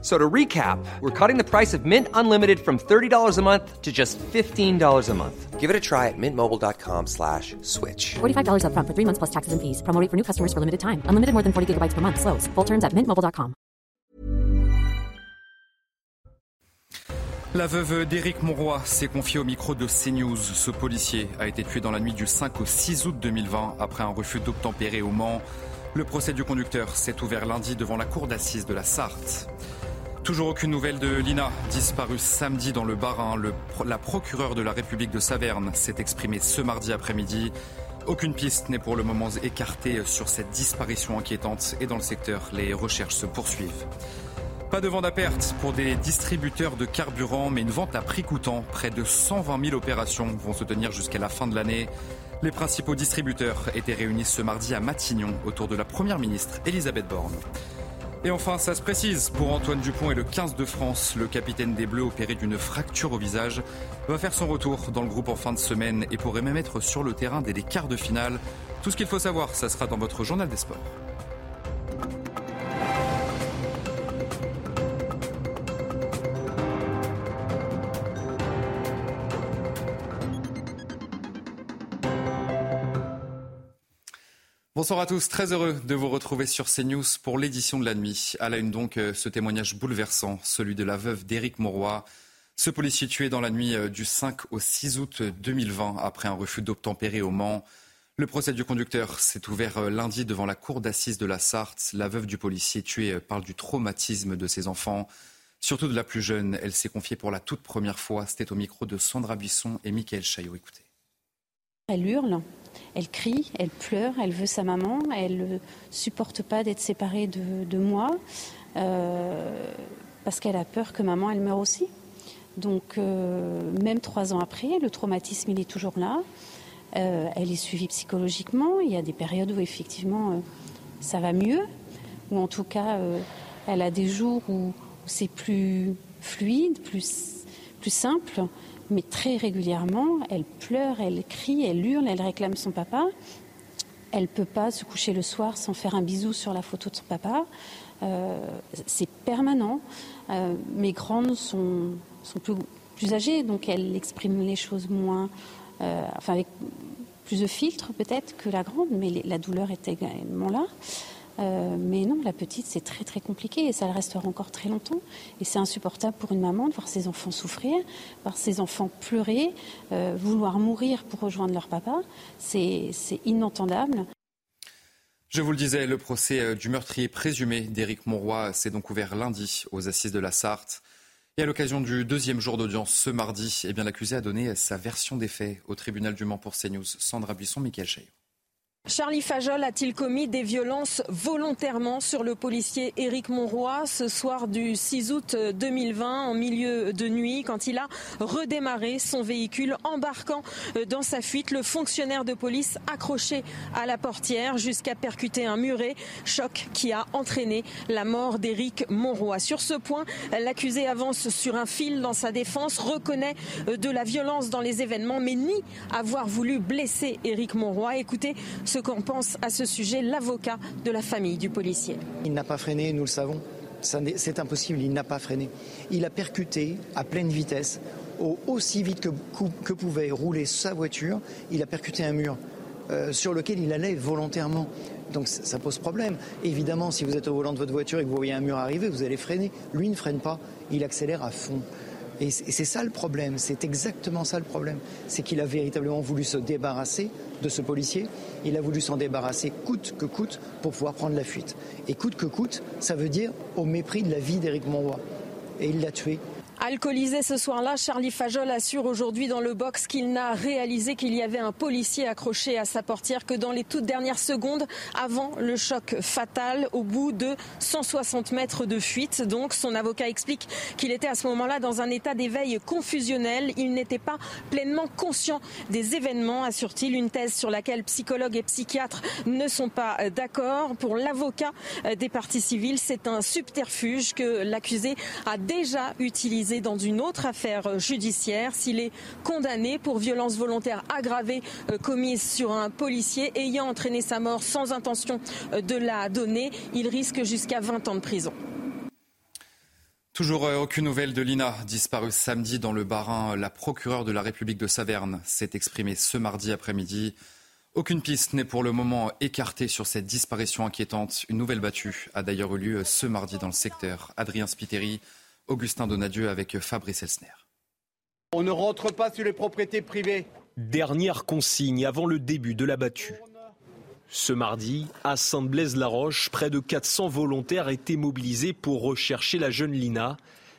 So to recap, we're cutting the price of Mint Unlimited from $30 a month to just $15 a month. Give it a try at mintmobile.com slash switch. $45 upfront for three months plus taxes and fees. Promo rate for new customers for limited time. Unlimited more than 40 gigabytes per month. Slows. Full terms at mintmobile.com. La veuve d'Éric Monroy s'est confiée au micro de CNews. Ce policier a été tué dans la nuit du 5 au 6 août 2020 après un refus d'obtempérer au Mans. Le procès du conducteur s'est ouvert lundi devant la cour d'assises de la Sarthe. Toujours aucune nouvelle de Lina, disparue samedi dans le Bas-Rhin. Le- la procureure de la République de Saverne s'est exprimée ce mardi après-midi. Aucune piste n'est pour le moment écartée sur cette disparition inquiétante et dans le secteur, les recherches se poursuivent. Pas de vente à perte pour des distributeurs de carburant, mais une vente à prix coûtant. Près de 120 000 opérations vont se tenir jusqu'à la fin de l'année. Les principaux distributeurs étaient réunis ce mardi à Matignon autour de la Première ministre Elisabeth Borne. Et enfin, ça se précise, pour Antoine Dupont et le 15 de France, le capitaine des Bleus opéré d'une fracture au visage va faire son retour dans le groupe en fin de semaine et pourrait même être sur le terrain dès les quarts de finale. Tout ce qu'il faut savoir, ça sera dans votre journal des sports. Bonsoir à tous, très heureux de vous retrouver sur CNews pour l'édition de la nuit. À la une donc, euh, ce témoignage bouleversant, celui de la veuve d'Éric Mauroy. Ce policier tué dans la nuit euh, du 5 au 6 août 2020 après un refus d'obtempérer au Mans. Le procès du conducteur s'est ouvert euh, lundi devant la cour d'assises de la Sarthe. La veuve du policier tué parle du traumatisme de ses enfants, surtout de la plus jeune. Elle s'est confiée pour la toute première fois. C'était au micro de Sandra Buisson et Mickaël Chaillot. Écoutez. Elle hurle, elle crie, elle pleure, elle veut sa maman, elle ne supporte pas d'être séparée de, de moi euh, parce qu'elle a peur que maman elle meure aussi. Donc euh, même trois ans après, le traumatisme il est toujours là. Euh, elle est suivie psychologiquement. Il y a des périodes où effectivement ça va mieux, ou en tout cas elle a des jours où, où c'est plus fluide, plus, plus simple mais très régulièrement, elle pleure, elle crie, elle hurle, elle réclame son papa. Elle ne peut pas se coucher le soir sans faire un bisou sur la photo de son papa. Euh, c'est permanent. Euh, mes grandes sont, sont plus, plus âgées, donc elles expriment les choses moins, euh, enfin avec plus de filtres peut-être que la grande, mais la douleur est également là. Euh, mais non, la petite, c'est très très compliqué et ça le restera encore très longtemps. Et c'est insupportable pour une maman de voir ses enfants souffrir, voir ses enfants pleurer, euh, vouloir mourir pour rejoindre leur papa. C'est inentendable. Je vous le disais, le procès euh, du meurtrier présumé d'Éric Monroy s'est donc ouvert lundi aux assises de la Sarthe. Et à l'occasion du deuxième jour d'audience ce mardi, eh bien, l'accusé a donné sa version des faits au tribunal du Mans pour CNews. Sandra Buisson, Michael Chaillot. Charlie Fajol a-t-il commis des violences volontairement sur le policier Éric Monroy ce soir du 6 août 2020 en milieu de nuit quand il a redémarré son véhicule embarquant dans sa fuite? Le fonctionnaire de police accroché à la portière jusqu'à percuter un muret, choc qui a entraîné la mort d'Éric Monroy. Sur ce point, l'accusé avance sur un fil dans sa défense, reconnaît de la violence dans les événements mais nie avoir voulu blesser Éric Monroy. Écoutez ce qu'en pense à ce sujet l'avocat de la famille du policier. Il n'a pas freiné, nous le savons. C'est impossible, il n'a pas freiné. Il a percuté à pleine vitesse, au- aussi vite que, pouvait rouler sa voiture. Il a percuté un mur euh, sur lequel il allait volontairement. Donc ça pose problème. Évidemment, si vous êtes au volant de votre voiture et que vous voyez un mur arriver, vous allez freiner. Lui ne freine pas, il accélère à fond. Et c'est ça le problème, c'est exactement ça le problème. C'est qu'il a véritablement voulu se débarrasser de ce policier. Il a voulu s'en débarrasser coûte que coûte pour pouvoir prendre la fuite. Et coûte que coûte, ça veut dire au mépris de la vie d'Éric Monroy. Et il l'a tué. Alcoolisé ce soir-là, Charlie Fajol assure aujourd'hui dans le box qu'il n'a réalisé qu'il y avait un policier accroché à sa portière que dans les toutes dernières secondes avant le choc fatal au bout de 160 mètres de fuite. Donc son avocat explique qu'il était à ce moment-là dans un état d'éveil confusionnel. Il n'était pas pleinement conscient des événements, assure-t-il, une thèse sur laquelle psychologues et psychiatres ne sont pas d'accord. Pour l'avocat des parties civiles, c'est un subterfuge que l'accusé a déjà utilisé dans une autre affaire judiciaire. S'il est condamné pour violence volontaire aggravée euh, commise sur un policier ayant entraîné sa mort sans intention euh, de la donner, il risque jusqu'à 20 ans de prison. Toujours euh, aucune nouvelle de Lina, disparue samedi dans le Barin. La procureure de la République de Saverne s'est exprimée ce mardi après-midi. Aucune piste n'est pour le moment écartée sur cette disparition inquiétante. Une nouvelle battue a d'ailleurs eu lieu ce mardi dans le secteur. Adrien Spiteri Augustin Donadieu avec Fabrice Elsner. On ne rentre pas sur les propriétés privées. Dernière consigne avant le début de la battue. Ce mardi, à Sainte-Blaise-la-Roche, près de 400 volontaires étaient mobilisés pour rechercher la jeune Lina,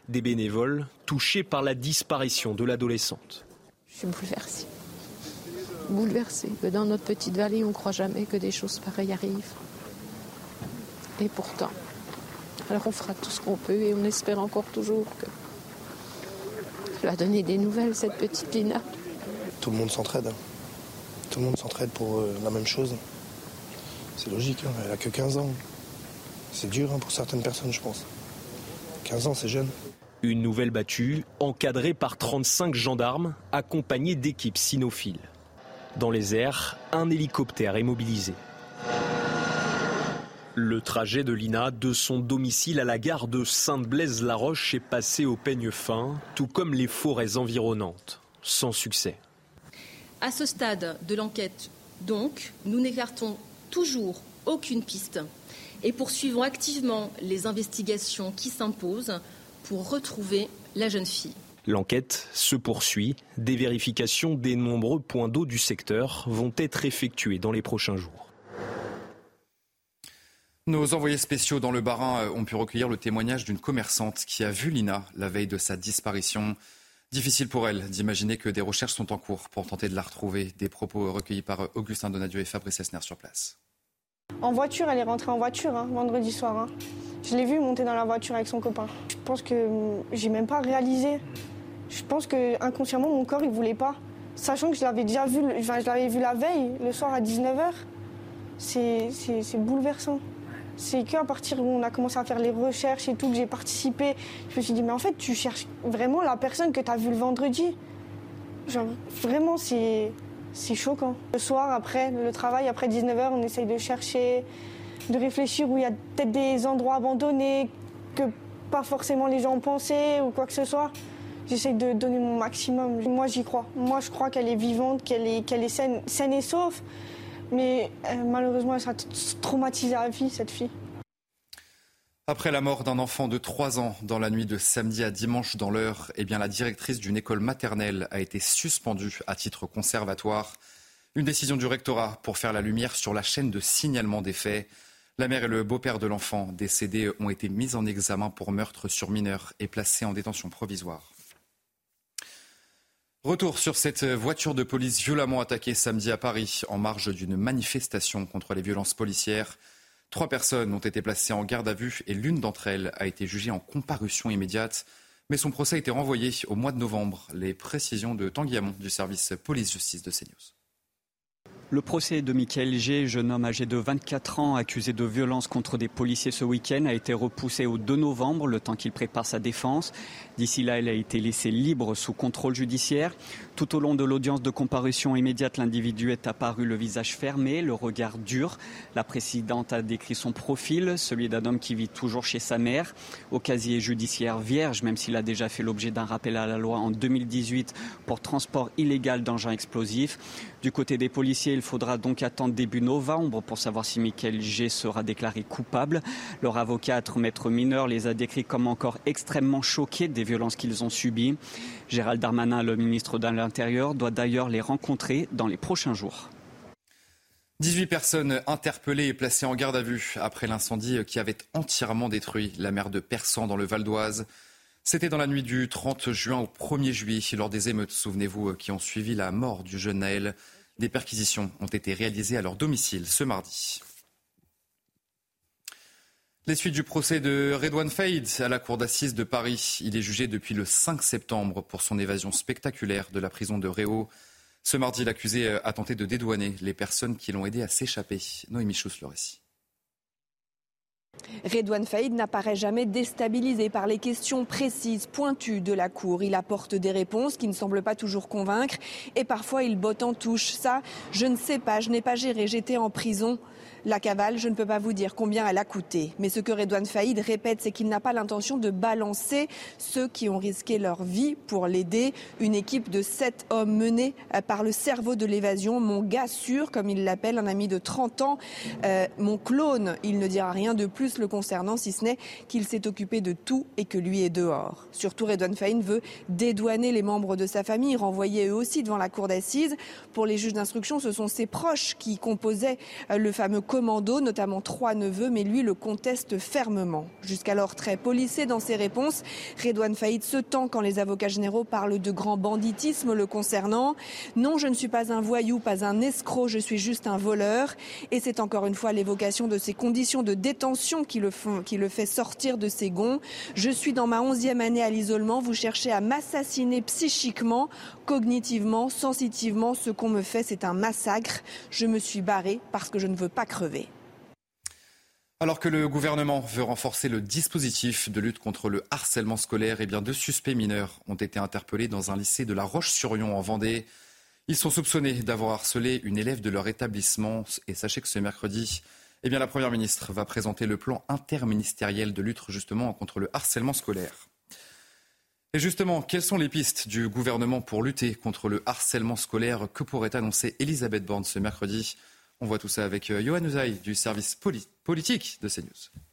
des bénévoles touchés par la disparition de l'adolescente. Je suis bouleversée. Bouleversée. Dans notre petite vallée, on ne croit jamais que des choses pareilles arrivent. Et pourtant, alors on fera tout ce qu'on peut et on espère encore toujours que va donner des nouvelles, cette petite Lina. Tout le monde s'entraide. Tout le monde s'entraide pour euh, la même chose. C'est logique, hein. elle a que 15 ans. C'est dur hein, pour certaines personnes, je pense. 15 ans, c'est jeune. Une nouvelle battue, encadrée par 35 gendarmes, accompagnée d'équipes cynophiles. Dans les airs, un hélicoptère est mobilisé. Le trajet de Lina de son domicile à la gare de Sainte-Blaise-la-Roche est passé au peigne fin, tout comme les forêts environnantes, sans succès. À ce stade de l'enquête, donc, nous n'écartons toujours aucune piste et poursuivons activement les investigations qui s'imposent pour retrouver la jeune fille. L'enquête se poursuit. Des vérifications des nombreux points d'eau du secteur vont être effectuées dans les prochains jours. Nos envoyés spéciaux dans le Barin euh, ont pu recueillir le témoignage d'une commerçante qui a vu Lina la veille de sa disparition. Difficile pour elle d'imaginer que des recherches sont en cours pour tenter de la retrouver. Des propos recueillis par euh, Augustin Donadieu et Fabrice Esner sur place. En voiture, elle est rentrée en voiture hein, vendredi soir. Hein. Je l'ai vue monter dans la voiture avec son copain. Je pense que hum, j'ai même pas réalisé. Je pense que inconsciemment mon corps il voulait pas. Sachant que je l'avais déjà vu, je l'avais vu la veille, le soir à 19h. C'est bouleversant. C'est qu'à partir où on a commencé à faire les recherches et tout, que j'ai participé, je me suis dit, mais en fait, tu cherches vraiment la personne que tu as vue le vendredi. Genre, vraiment, c'est, choquant. Le soir, après le travail, après 19h, on essaye de chercher, de réfléchir où il y a peut-être des endroits abandonnés que pas forcément les gens pensaient ou quoi que ce soit. J'essaye de donner mon maximum. Moi, j'y crois. Moi, je crois qu'elle est vivante, qu'elle est, qu'elle est saine, saine et sauf. Mais euh, malheureusement, elle sera traumatisée à vie, cette fille. Après la mort d'un enfant de 3 ans dans la nuit de samedi à dimanche dans l'heure, eh la directrice d'une école maternelle a été suspendue à titre conservatoire. Une décision du rectorat pour faire la lumière sur la chaîne de signalement des faits. La mère et le beau-père de l'enfant décédé ont été mis en examen pour meurtre sur mineur et placés en détention provisoire. Retour sur cette voiture de police violemment attaquée samedi à Paris en marge d'une manifestation contre les violences policières. Trois personnes ont été placées en garde à vue et l'une d'entre elles a été jugée en comparution immédiate. Mais son procès a été renvoyé au mois de novembre. Les précisions de Tanguy Hamon du service police-justice de CNews. Le procès de Michael G, jeune homme âgé de 24 ans accusé de violence contre des policiers ce week-end, a été repoussé au 2 novembre, le temps qu'il prépare sa défense. D'ici là, il a été laissé libre sous contrôle judiciaire. Tout au long de l'audience de comparution immédiate, l'individu est apparu le visage fermé, le regard dur. La présidente a décrit son profil, celui d'un homme qui vit toujours chez sa mère, au casier judiciaire vierge, même s'il a déjà fait l'objet d'un rappel à la loi en 2018 pour transport illégal d'engins explosifs. Du côté des policiers, il faudra donc attendre début novembre pour savoir si Michael G sera déclaré coupable. Leur avocat, maître mineur, les a décrits comme encore extrêmement choqués des violences qu'ils ont subies. Gérald Darmanin, le ministre de l'Intérieur, doit d'ailleurs les rencontrer dans les prochains jours. 18 personnes interpellées et placées en garde à vue après l'incendie qui avait entièrement détruit la mer de Persan dans le Val d'Oise. C'était dans la nuit du 30 juin au 1er juillet, lors des émeutes, souvenez-vous, qui ont suivi la mort du jeune Naël. Des perquisitions ont été réalisées à leur domicile ce mardi. Les suites du procès de Redouane Faïd à la cour d'assises de Paris. Il est jugé depuis le 5 septembre pour son évasion spectaculaire de la prison de Réau. Ce mardi, l'accusé a tenté de dédouaner les personnes qui l'ont aidé à s'échapper. Noémie Chousse, le récit. Redouane Faïd n'apparaît jamais déstabilisé par les questions précises, pointues de la Cour. Il apporte des réponses qui ne semblent pas toujours convaincre et parfois il botte en touche. Ça, je ne sais pas, je n'ai pas géré, j'étais en prison. La cavale, je ne peux pas vous dire combien elle a coûté. Mais ce que Redouane Faïd répète, c'est qu'il n'a pas l'intention de balancer ceux qui ont risqué leur vie pour l'aider. Une équipe de sept hommes menée euh, par le cerveau de l'évasion, mon gars sûr, comme il l'appelle, un ami de 30 ans, euh, mon clone. Il ne dira rien de plus le concernant, si ce n'est qu'il s'est occupé de tout et que lui est dehors. Surtout, Redouane Faïd veut dédouaner les membres de sa famille, renvoyer eux aussi devant la cour d'assises. Pour les juges d'instruction, ce sont ses proches qui composaient euh, le fameux commando, notamment trois neveux, mais lui le conteste fermement. Jusqu'alors très policé dans ses réponses, Redouane Faïd se tend quand les avocats généraux parlent de grand banditisme le concernant. Non, je ne suis pas un voyou, pas un escroc, je suis juste un voleur. Et c'est encore une fois l'évocation de ces conditions de détention qui le, font, fait sortir de ses gonds. Je suis dans ma onzième année à l'isolement, vous cherchez à m'assassiner psychiquement, cognitivement, sensitivement. Ce qu'on me fait, c'est un massacre. Je me suis barré parce que je ne veux pas crever. Alors que le gouvernement veut renforcer le dispositif de lutte contre le harcèlement scolaire, et eh bien deux suspects mineurs ont été interpellés dans un lycée de La Roche-sur-Yon en Vendée. Ils sont soupçonnés d'avoir harcelé une élève de leur établissement. Et sachez que ce mercredi, eh bien, la Première ministre va présenter le plan interministériel de lutte justement contre le harcèlement scolaire. Et justement, quelles sont les pistes du gouvernement pour lutter contre le harcèlement scolaire Que pourrait annoncer Elisabeth Borne ce mercredi? On voit tout ça avec euh, Johan Uzaï du service politique de CNews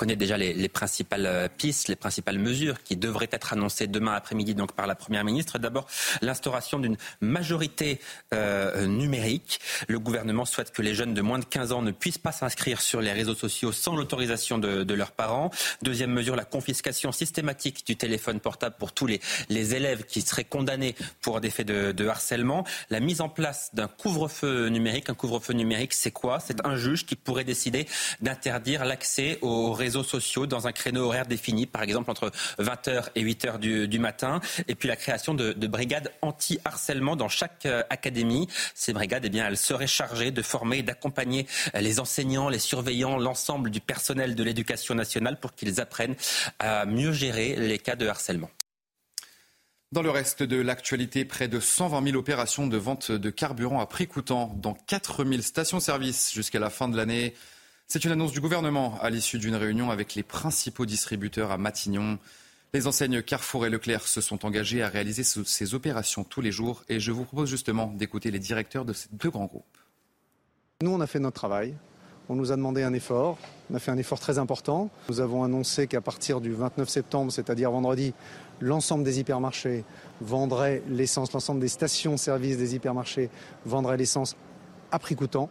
connaît déjà les, principales euh, pistes, les principales mesures qui devraient être annoncées demain après-midi donc par la Première ministre. D'abord, l'instauration d'une majorité euh, numérique. Le gouvernement souhaite que les jeunes de moins de 15 ans ne puissent pas s'inscrire sur les réseaux sociaux sans l'autorisation de, leurs parents. Deuxième mesure, la confiscation systématique du téléphone portable pour tous les, élèves qui seraient condamnés pour des faits de, de harcèlement. La mise en place d'un couvre-feu numérique. Un couvre-feu numérique, c'est quoi? C'est un juge qui pourrait décider d'interdire l'accès aux réseaux réseaux sociaux dans un créneau horaire défini, par exemple entre 20h et 8h du, matin, et puis la création de, brigades anti-harcèlement dans chaque euh, académie. Ces brigades, eh bien, elles seraient chargées de former et d'accompagner les enseignants, les surveillants, l'ensemble du personnel de l'éducation nationale pour qu'ils apprennent à mieux gérer les cas de harcèlement. Dans le reste de l'actualité, près de 120 000 opérations de vente de carburant à prix coûtant dans 4 000 stations-service jusqu'à la fin de l'année. C'est une annonce du gouvernement à l'issue d'une réunion avec les principaux distributeurs à Matignon. Les enseignes Carrefour et Leclerc se sont engagés à réaliser ces opérations tous les jours et je vous propose justement d'écouter les directeurs de ces deux grands groupes. Nous, on a fait notre travail. On nous a demandé un effort. On a fait un effort très important. Nous avons annoncé qu'à partir du 29 septembre, c'est-à-dire vendredi, l'ensemble des hypermarchés vendraient l'essence, l'ensemble des stations-service des hypermarchés vendraient l'essence à prix coûtant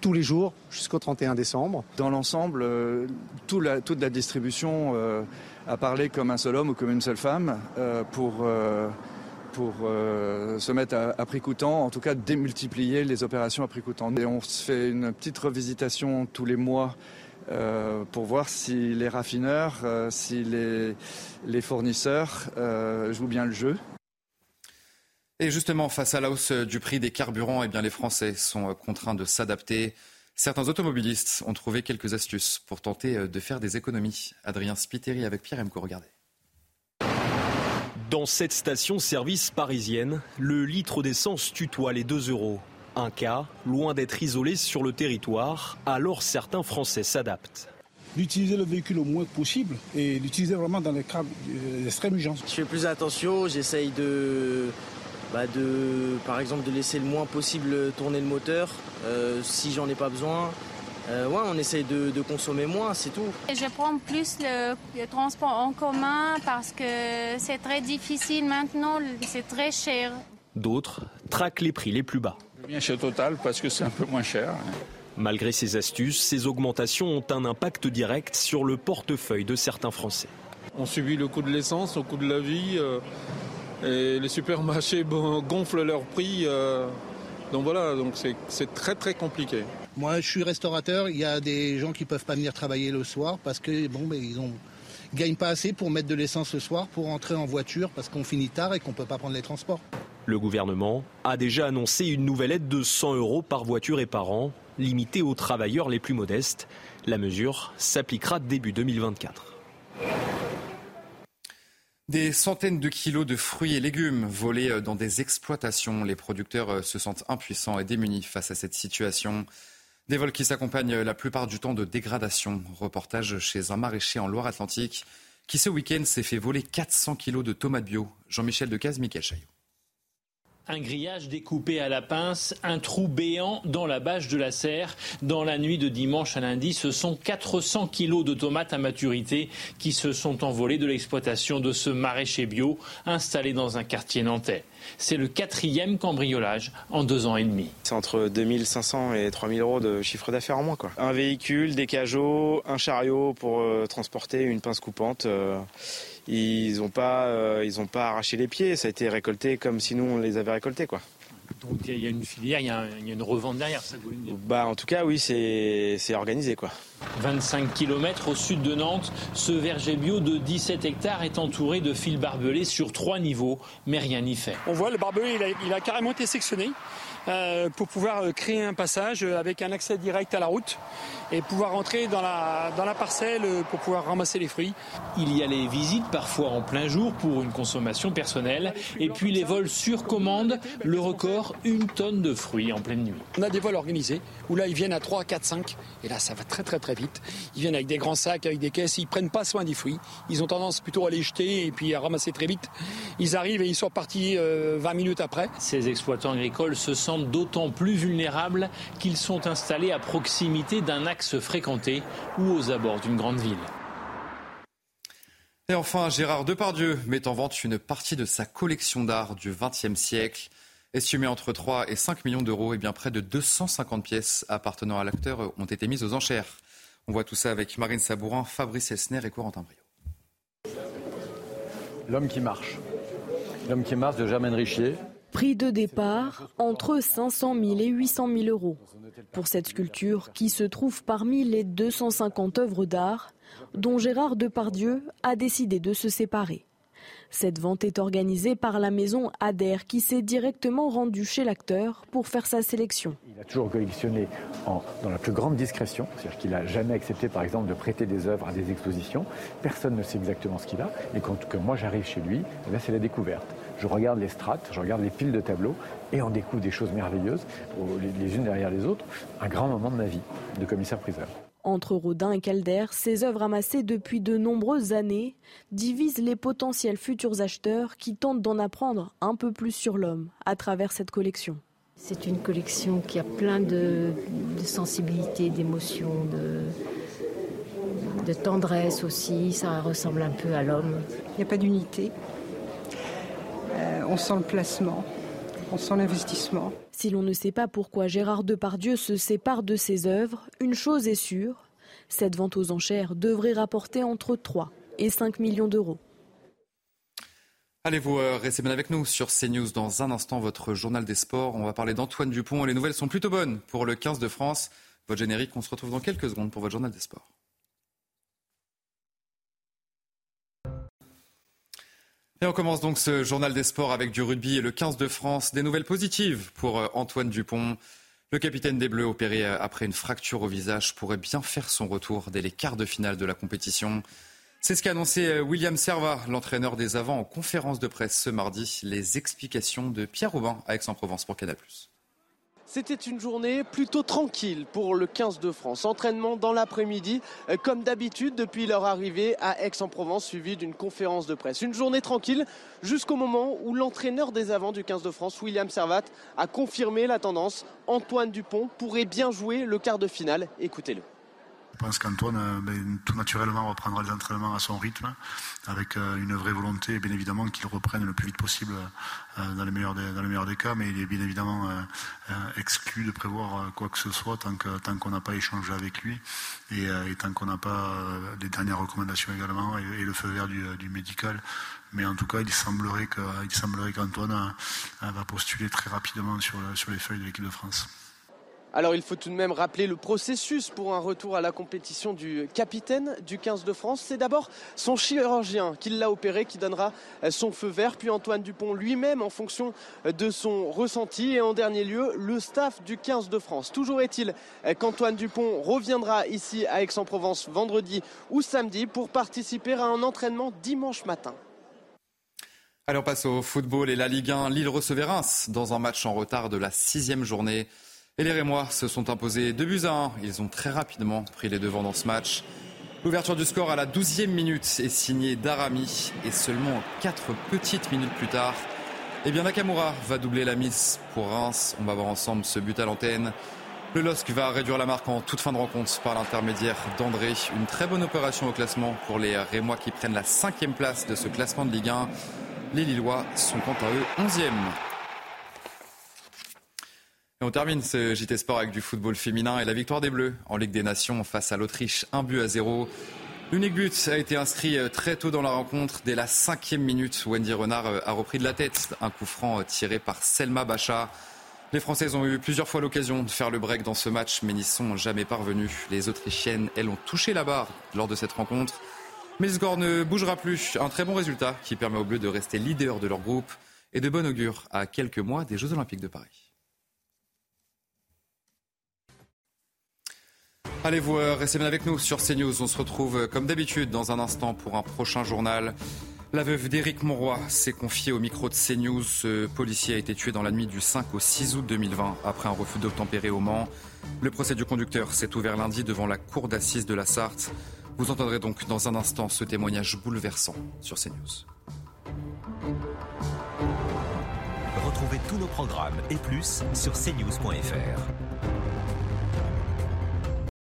tous les jours jusqu'au 31 décembre. Dans l'ensemble, euh, toute la distribution euh, a parlé comme un seul homme ou comme une seule femme euh, pour, se mettre à, prix coûtant, en tout cas démultiplier les opérations à prix coûtant. Et on fait une petite revisitation tous les mois pour voir si les raffineurs, si les fournisseurs jouent bien le jeu. Et justement, face à la hausse du prix des carburants, eh bien, les Français sont contraints de s'adapter. Certains automobilistes ont trouvé quelques astuces pour tenter de faire des économies. Adrien Spiteri avec Pierre Emco, regardez. Dans cette station-service parisienne, le litre d'essence tutoie les 2 euros. Un cas, loin d'être isolé sur le territoire, alors certains Français s'adaptent d'utiliser le véhicule au moins possible et d'utiliser vraiment dans les cas d'extrême urgence. Je fais plus attention, j'essaye de bah, de, par exemple, de laisser le moins possible tourner le moteur euh, si j'en ai pas besoin. Euh, ouais, on essaye de, consommer moins, c'est tout. Je prends plus le, transport en commun parce que c'est très difficile maintenant, c'est très cher. D'autres traquent les prix les plus bas. Je viens chez Total parce que c'est un peu moins cher. Malgré ces astuces, ces augmentations ont un impact direct sur le portefeuille de certains Français. On subit le coût de l'essence, le coût de la vie. Et les supermarchés gonflent leurs prix. donc voilà, donc c'est très très compliqué. Moi, je suis restaurateur. Il y a des gens qui peuvent pas venir travailler le soir parce que bon, ben, ils ont gagnent pas assez pour mettre de l'essence le soir pour entrer en voiture parce qu'on finit tard et qu'on peut pas prendre les transports. Le gouvernement a déjà annoncé une nouvelle aide de 100 euros par voiture et par an, limitée aux travailleurs les plus modestes. La mesure s'appliquera début 2024. Des centaines de kilos de fruits et légumes volés dans des exploitations. Les producteurs se sentent impuissants et démunis face à cette situation. Des vols qui s'accompagnent la plupart du temps de dégradation. Reportage chez un maraîcher en Loire-Atlantique qui ce week-end s'est fait voler 400 kilos de tomates bio. Jean-Michel Decaze, Michael Chaillot. Un grillage découpé à la pince, un trou béant dans la bâche de la serre. Dans la nuit de dimanche à lundi, ce sont 400 kilos de tomates à maturité qui se sont envolés de l'exploitation de ce maraîcher bio installé dans un quartier nantais. C'est le quatrième cambriolage en deux ans et demi. C'est entre 2500 et 3000 euros de chiffre d'affaires en moins. Un véhicule, des cajots, un chariot pour euh, transporter une pince coupante. Euh, ils n'ont pas, euh, pas arraché les pieds. Ça a été récolté comme si nous on les avait récoltés, quoi. Donc il y a une filière, il y a, une revente derrière, ça Bah en tout cas oui, c'est organisé quoi. 25 km au sud de Nantes, ce verger bio de 17 hectares est entouré de fils barbelés sur trois niveaux, mais rien n'y fait. On voit le barbelé, il a, il a carrément été sectionné. Euh, pour pouvoir euh, créer un passage euh, avec un accès direct à la route et pouvoir entrer dans la, dans la parcelle pour pouvoir ramasser les fruits. Il y a les visites parfois en plein jour pour une consommation personnelle et puis les vols sur commande, le record, une tonne de fruits en pleine nuit. On a des vols organisés où là ils viennent à 3, 4, 5 et là ça va très très très vite. Ils viennent avec des grands sacs, avec des caisses, ils prennent pas soin des fruits. Ils ont tendance plutôt à les jeter et puis à ramasser très vite. Ils arrivent et ils sont partis 20 minutes après. Ces exploitants agricoles se sentent d'autant plus vulnérables qu'ils sont installés à proximité d'un axe fréquenté ou aux abords d'une grande ville. Et enfin, Gérard Depardieu met en vente une partie de sa collection d'art du XXe siècle. Estimée entre 3 et 5 millions d'euros, et eh bien près de 250 pièces appartenant à l'acteur ont été mises aux enchères. On voit tout ça avec Marine Sabourin, Fabrice Elsner et Corentin Brio. L'homme qui marche. L'homme qui marche de Germaine Richier. Prix de départ entre 500 000 et 800 000 euros pour cette sculpture qui se trouve parmi les 250 œuvres d'art dont Gérard Depardieu a décidé de se séparer. Cette vente est organisée par la maison Adair qui s'est directement rendue chez l'acteur pour faire sa sélection. Il a toujours collectionné dans la plus grande discrétion, c'est-à-dire qu'il n'a jamais accepté par exemple de prêter des œuvres à des expositions. Personne ne sait exactement ce qu'il a et quand moi j'arrive chez lui, eh c'est la découverte je regarde les strates, je regarde les piles de tableaux et on découvre des choses merveilleuses, les unes derrière les autres. Un grand moment de ma vie de commissaire-priseur. Entre Rodin et Calder, ces œuvres amassées depuis de nombreuses années divisent les potentiels futurs acheteurs qui tentent d'en apprendre un peu plus sur l'homme à travers cette collection. C'est une collection qui a plein de, sensibilité, d'émotion, de, de tendresse aussi. Ça ressemble un peu à l'homme. Il n'y a pas d'unité. Euh, on sent le placement, on sent l'investissement. Si l'on ne sait pas pourquoi Gérard Depardieu se sépare de ses œuvres, une chose est sûre, cette vente aux enchères devrait rapporter entre 3 et 5 millions d'euros. Allez-vous euh, rester bien avec nous sur CNews dans un instant, votre journal des sports. On va parler d'Antoine Dupont et les nouvelles sont plutôt bonnes pour le 15 de France. Votre générique, on se retrouve dans quelques secondes pour votre journal des sports. Et on commence donc ce journal des sports avec du rugby et le 15 de France. Des nouvelles positives pour euh, Antoine Dupont. Le capitaine des Bleus, opéré euh, après une fracture au visage, pourrait bien faire son retour dès les quarts de finale de la compétition. C'est ce qu'a annoncé euh, William Serva, l'entraîneur des Avants, en conférence de presse ce mardi. Les explications de Pierre Robin à Aix-en-Provence pour Canal+. C'était une journée plutôt tranquille pour le 15 de France. Entraînement dans l'après-midi, euh, comme d'habitude depuis leur arrivée à Aix-en-Provence, suivi d'une conférence de presse. Une journée tranquille jusqu'au moment où l'entraîneur des avants du 15 de France, William Servat, a confirmé la tendance. Antoine Dupont pourrait bien jouer le quart de finale. Écoutez-le. Je pense qu'Antoine, euh, ben, tout naturellement, reprendra les entraînements à son rythme, avec euh, une vraie volonté, et bien évidemment, qu'il reprenne le plus vite possible euh, dans, le meilleur des, cas, mais il est bien évidemment exclu de prévoir quoi que ce soit tant qu'on n'a pas échangé avec lui et, tant qu'on n'a pas les dernières recommandations également et, le feu vert du, médical. Mais en tout cas, il semblerait qu'Antoine va postuler très rapidement sur les feuilles de l'équipe de France. Alors il faut tout de même rappeler le processus pour un retour à la compétition du capitaine du 15 de France. C'est d'abord son chirurgien qui l'a opéré, qui donnera son feu vert, puis Antoine Dupont lui-même en fonction de son ressenti et en dernier lieu le staff du 15 de France. Toujours est-il qu'Antoine Dupont reviendra ici à Aix-en-Provence vendredi ou samedi pour participer à un entraînement dimanche matin. Allez, on passe au football et la Ligue 1. Lille recevait Reims dans un match en retard de la sixième journée. Et les Rémois se sont imposés 2 buts à 1. Ils ont très rapidement pris les devants dans ce match. L'ouverture du score à la 12e minute est signée d'Arami. Et seulement 4 petites minutes plus tard, eh bien Nakamura va doubler la mise pour Reims. On va voir ensemble ce but à l'antenne. Le LOSC va réduire la marque en toute fin de rencontre par l'intermédiaire d'André. Une très bonne opération au classement pour les Rémois qui prennent la cinquième place de ce classement de Ligue 1. Les Lillois sont quant à eux 11e on termine ce JT Sport avec du football féminin et la victoire des Bleus en Ligue des Nations face à l'Autriche, un but à zéro. L'unique but a été inscrit euh, très tôt dans la rencontre. Dès la cinquième minute, Wendy Renard euh, a repris de la tête un coup franc euh, tiré par Selma Bacha. Les Françaises ont eu plusieurs fois l'occasion de faire le break dans ce match, mais n'y sont jamais parvenues. Les Autrichiennes, elles, ont touché la barre lors de cette rencontre. Mais le score ne bougera plus. Un très bon résultat qui permet aux Bleus de rester leader de leur groupe et de bon augure à quelques mois des Jeux Olympiques de Paris. Allez, vous restez bien avec nous sur CNews. On se retrouve euh, comme d'habitude dans un instant pour un prochain journal. La veuve d'Éric Monroy s'est confiée au micro de CNews. Ce policier a été tué dans la nuit du 5 au 6 août 2020 après un refus d'obtempérer au Mans. Le procès du conducteur s'est ouvert lundi devant la cour d'assises de la Sarthe. Vous entendrez donc dans un instant ce témoignage bouleversant sur CNews. Retrouvez tous nos programmes et plus sur cnews.fr.